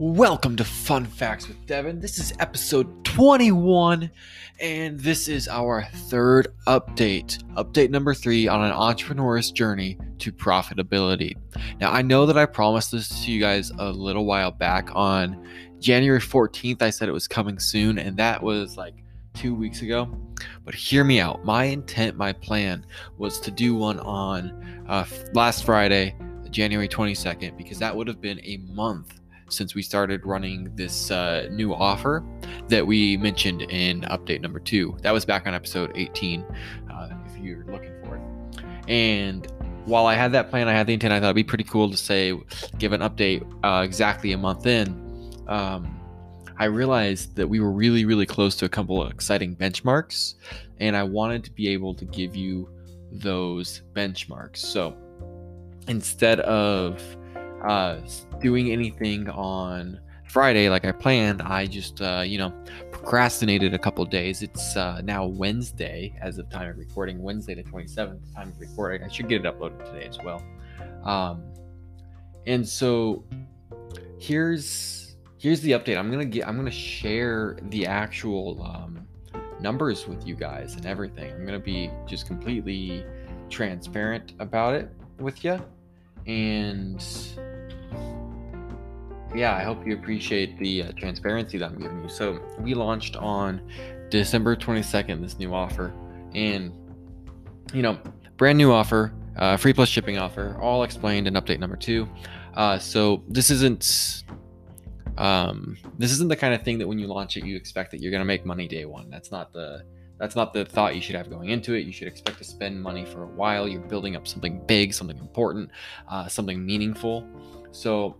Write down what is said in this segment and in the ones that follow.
Welcome to Fun Facts with Devin. This is episode 21, and this is our third update. Update number three on an entrepreneur's journey to profitability. Now, I know that I promised this to you guys a little while back on January 14th. I said it was coming soon, and that was like two weeks ago. But hear me out. My intent, my plan was to do one on uh, last Friday, January 22nd, because that would have been a month since we started running this uh, new offer that we mentioned in update number two. That was back on episode 18, uh, if you're looking for it. And while I had that plan, I had the intent, I thought it'd be pretty cool to say, give an update uh, exactly a month in. Um, I realized that we were really, really close to a couple of exciting benchmarks, and I wanted to be able to give you those benchmarks. So instead of uh, doing anything on Friday like I planned. I just, uh, you know, procrastinated a couple days. It's uh, now Wednesday as of time of recording, Wednesday the 27th, time of recording. I should get it uploaded today as well. Um, and so here's here's the update. I'm gonna get I'm gonna share the actual um, numbers with you guys and everything. I'm gonna be just completely transparent about it with you and yeah, I hope you appreciate the uh, transparency that I'm giving you. So, we launched on December 22nd this new offer, and you know, brand new offer, uh, free plus shipping offer, all explained in update number two. Uh, so this isn't um, this isn't the kind of thing that when you launch it, you expect that you're going to make money day one. That's not the that's not the thought you should have going into it. You should expect to spend money for a while. You're building up something big, something important, uh, something meaningful. So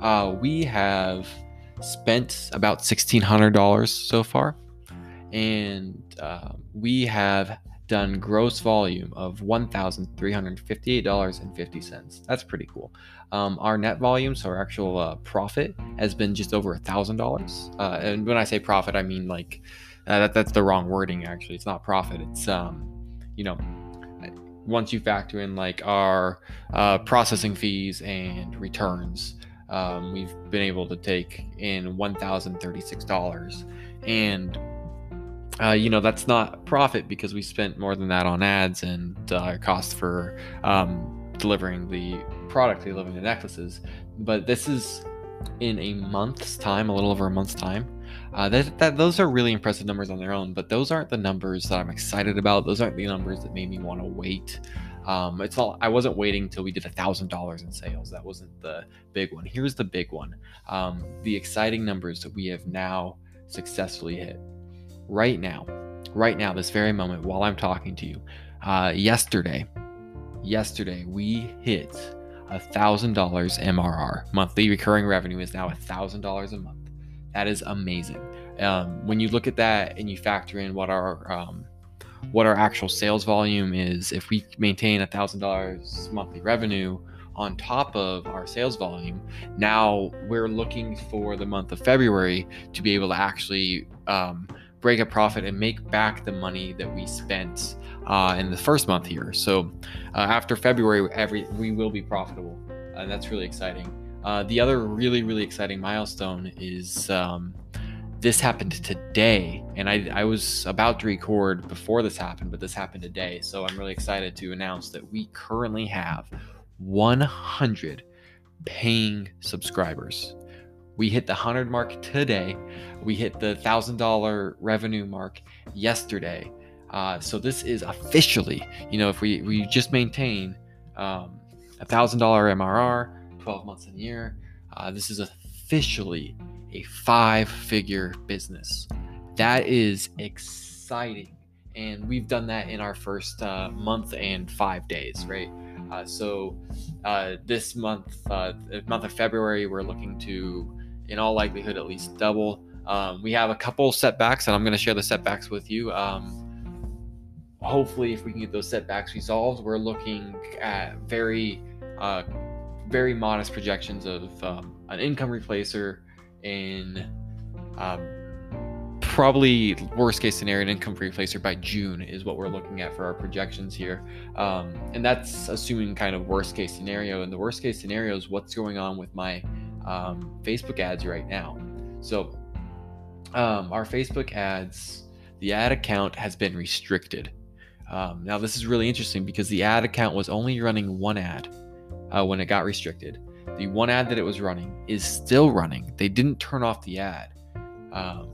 uh, we have spent about $1,600 so far, and uh, we have done gross volume of $1,358.50. That's pretty cool. Um, our net volume, so our actual uh, profit, has been just over $1,000. Uh, and when I say profit, I mean like uh, that, that's the wrong wording, actually. It's not profit. It's, um, you know, once you factor in like our uh, processing fees and returns um, we've been able to take in $1,036. And, uh, you know, that's not profit because we spent more than that on ads and uh, cost for um, delivering the product, delivering the necklaces. But this is in a month's time, a little over a month's time. Uh, that, that those are really impressive numbers on their own, but those aren't the numbers that I'm excited about. Those aren't the numbers that made me want to wait um, it's all I wasn't waiting till we did a thousand dollars in sales. That wasn't the big one. Here's the big one. Um, the exciting numbers that we have now successfully hit. Right now, right now, this very moment, while I'm talking to you, uh, yesterday, yesterday we hit a thousand dollars MRR. Monthly recurring revenue is now a thousand dollars a month. That is amazing. Um, when you look at that and you factor in what our um, what our actual sales volume is if we maintain a thousand dollars monthly revenue on top of our sales volume now we're looking for the month of february to be able to actually um, break a profit and make back the money that we spent uh, in the first month here. So uh, after february every we will be profitable and that's really exciting. Uh, the other really really exciting milestone is um, this happened today and I, I was about to record before this happened but this happened today. So i'm really excited to announce that we currently have 100 paying subscribers. We hit the 100 mark today. We hit the $1000 revenue mark yesterday. Uh, so this is officially you know if we, we just maintain um, a $1000 mrr 12 months in a year uh, this is officially a five figure business. That is exciting. And we've done that in our first uh, month and five days, right? Uh, so uh, this month, uh, month of February, we're looking to, in all likelihood, at least double. Um, we have a couple setbacks, and I'm going to share the setbacks with you. Um, hopefully, if we can get those setbacks resolved, we're looking at very, uh, very modest projections of um, an income replacer in um, probably worst case scenario an income replacer by June is what we're looking at for our projections here. Um, and that's assuming kind of worst case scenario. And the worst case scenario is what's going on with my um, Facebook ads right now. So um, our Facebook ads, the ad account has been restricted. Um, now this is really interesting because the ad account was only running one ad uh, when it got restricted. The one ad that it was running is still running. They didn't turn off the ad. Um,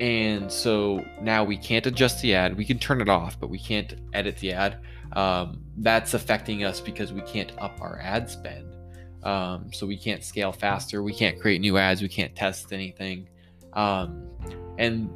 and so now we can't adjust the ad. We can turn it off, but we can't edit the ad. Um, that's affecting us because we can't up our ad spend. Um, so we can't scale faster. We can't create new ads. We can't test anything. Um, and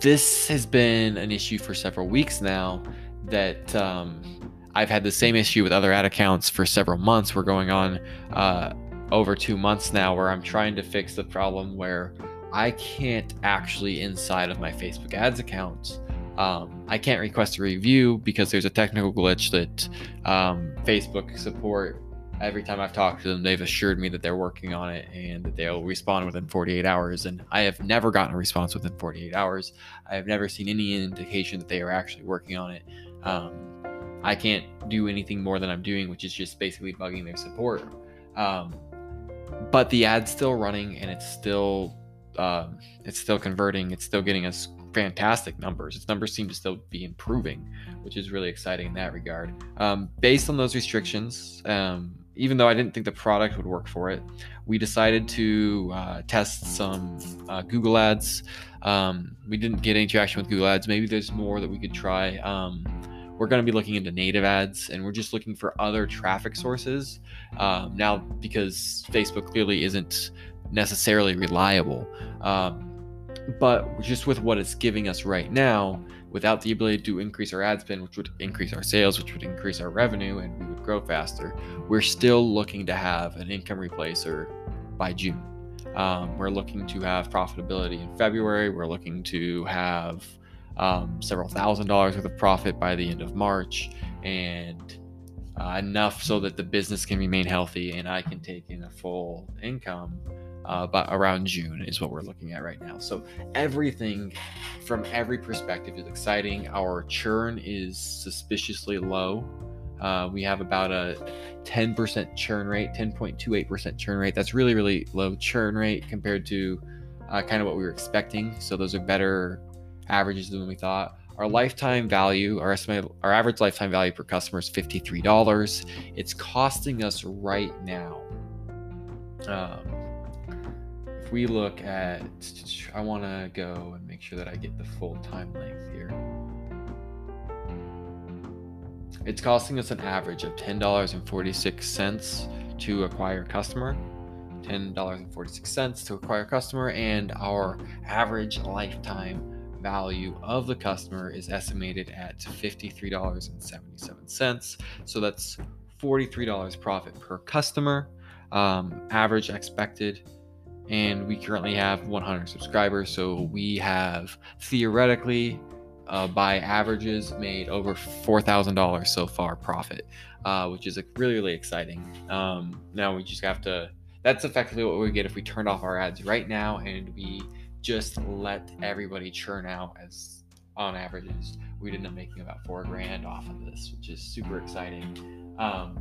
this has been an issue for several weeks now that um, I've had the same issue with other ad accounts for several months. We're going on uh, over two months now where I'm trying to fix the problem where I can't actually inside of my Facebook ads account. Um, I can't request a review because there's a technical glitch that um, Facebook support. Every time I've talked to them, they've assured me that they're working on it and that they'll respond within 48 hours. And I have never gotten a response within 48 hours. I have never seen any indication that they are actually working on it. Um, I can't do anything more than I'm doing, which is just basically bugging their support. Um, but the ad's still running and it's still um, it's still converting. It's still getting us fantastic numbers. Its numbers seem to still be improving, which is really exciting in that regard. Um, based on those restrictions, um, even though I didn't think the product would work for it, we decided to uh, test some uh, Google Ads. Um, we didn't get any traction with Google Ads. Maybe there's more that we could try. Um, we're going to be looking into native ads and we're just looking for other traffic sources um, now because facebook clearly isn't necessarily reliable. Um, but just with what it's giving us right now without the ability to increase our ad spend which would increase our sales which would increase our revenue and we would grow faster we're still looking to have an income replacer by june. Um, we're looking to have profitability in february. We're looking to have um, several thousand dollars worth of profit by the end of March, and uh, enough so that the business can remain healthy and I can take in a full income. Uh, but around June is what we're looking at right now. So everything from every perspective is exciting. Our churn is suspiciously low. Uh, we have about a 10% churn rate, 10.28% churn rate. That's really, really low churn rate compared to uh, kind of what we were expecting. So those are better averages than we thought. Our lifetime value, our estimate, our average lifetime value per customer is $53. It's costing us right now. Um, if we look at, I want to go and make sure that I get the full time length here. It's costing us an average of $10.46 to acquire a customer. $10.46 to acquire a customer, and our average lifetime value of the customer is estimated at $53.77. So that's $43 profit per customer, um, average expected. And we currently have 100 subscribers. So we have theoretically, uh, by averages, made over $4,000 so far profit, uh, which is really, really exciting. Um, now we just have to, that's effectively what we get if we turned off our ads right now and we just let everybody churn out as on averages we'd end up making about four grand off of this which is super exciting. Um,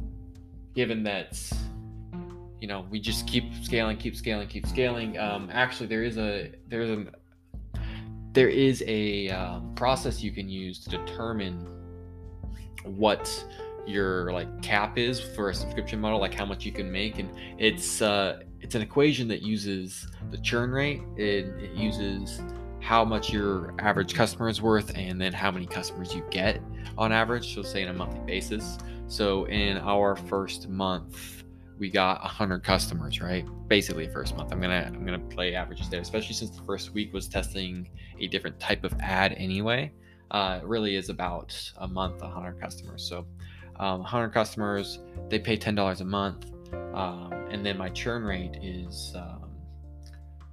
given that you know we just keep scaling keep scaling keep scaling um, actually there is a there's a there is a um, process you can use to determine what your like cap is for a subscription model like how much you can make and it's uh it's an equation that uses the churn rate. It, it uses how much your average customer is worth and then how many customers you get on average. So say in a monthly basis. So in our first month, we got 100 customers, right? Basically, first month. I'm gonna I'm gonna play averages there, especially since the first week was testing a different type of ad anyway. Uh, it really is about a month, 100 customers. So um, 100 customers, they pay $10 a month. Um, and then my churn rate is um,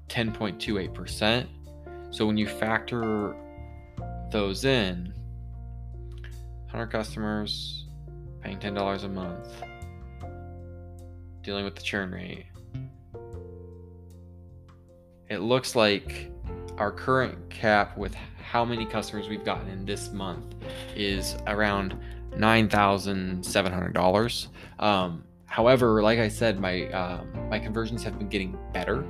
10.28%. So when you factor those in, 100 customers paying $10 a month, dealing with the churn rate, it looks like our current cap with how many customers we've gotten in this month is around $9,700. Um, however, like I said, my um, my conversions have been getting better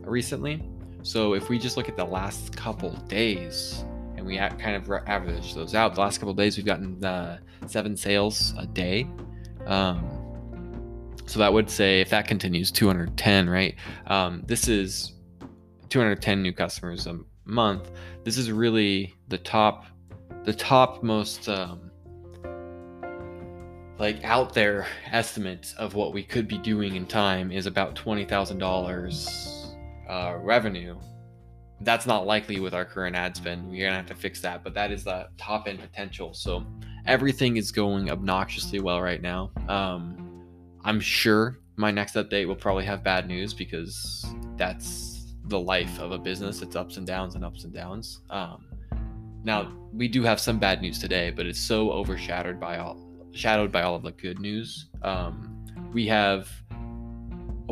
recently. So if we just look at the last couple days and we kind of average those out, the last couple days we've gotten uh, seven sales a day. Um, so that would say if that continues, 210, right? Um, this is 210 new customers a month. This is really the top, the top most um, like out there estimate of what we could be doing in time is about twenty thousand uh, dollars revenue. That's not likely with our current ad spend. We're gonna have to fix that, but that is the top end potential. So everything is going obnoxiously well right now. Um, I'm sure my next update will probably have bad news because that's the life of a business. It's ups and downs and ups and downs. Um, now we do have some bad news today, but it's so overshadowed by all shadowed by all of the good news. Um, we have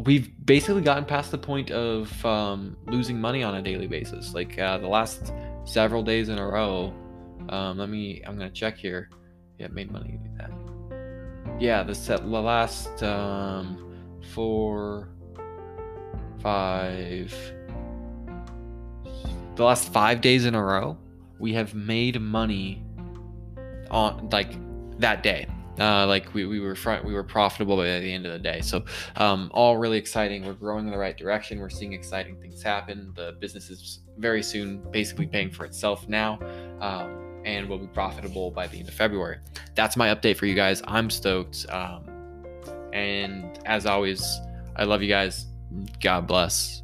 we've basically gotten past the point of um, losing money on a daily basis. Like uh, the last several days in a row. Um, let me. I'm gonna check here. Yeah, made money. That. Yeah, the set the last um, four, five, the last five days in a row, we have made money on like that day. Uh, like we, we were front, we were profitable by the end of the day. So um, all really exciting. We're growing in the right direction. We're seeing exciting things happen. The business is very soon basically paying for itself now. Um, and will be profitable by the end of February. That's my update for you guys. I'm stoked. Um, and as always, I love you guys. God bless.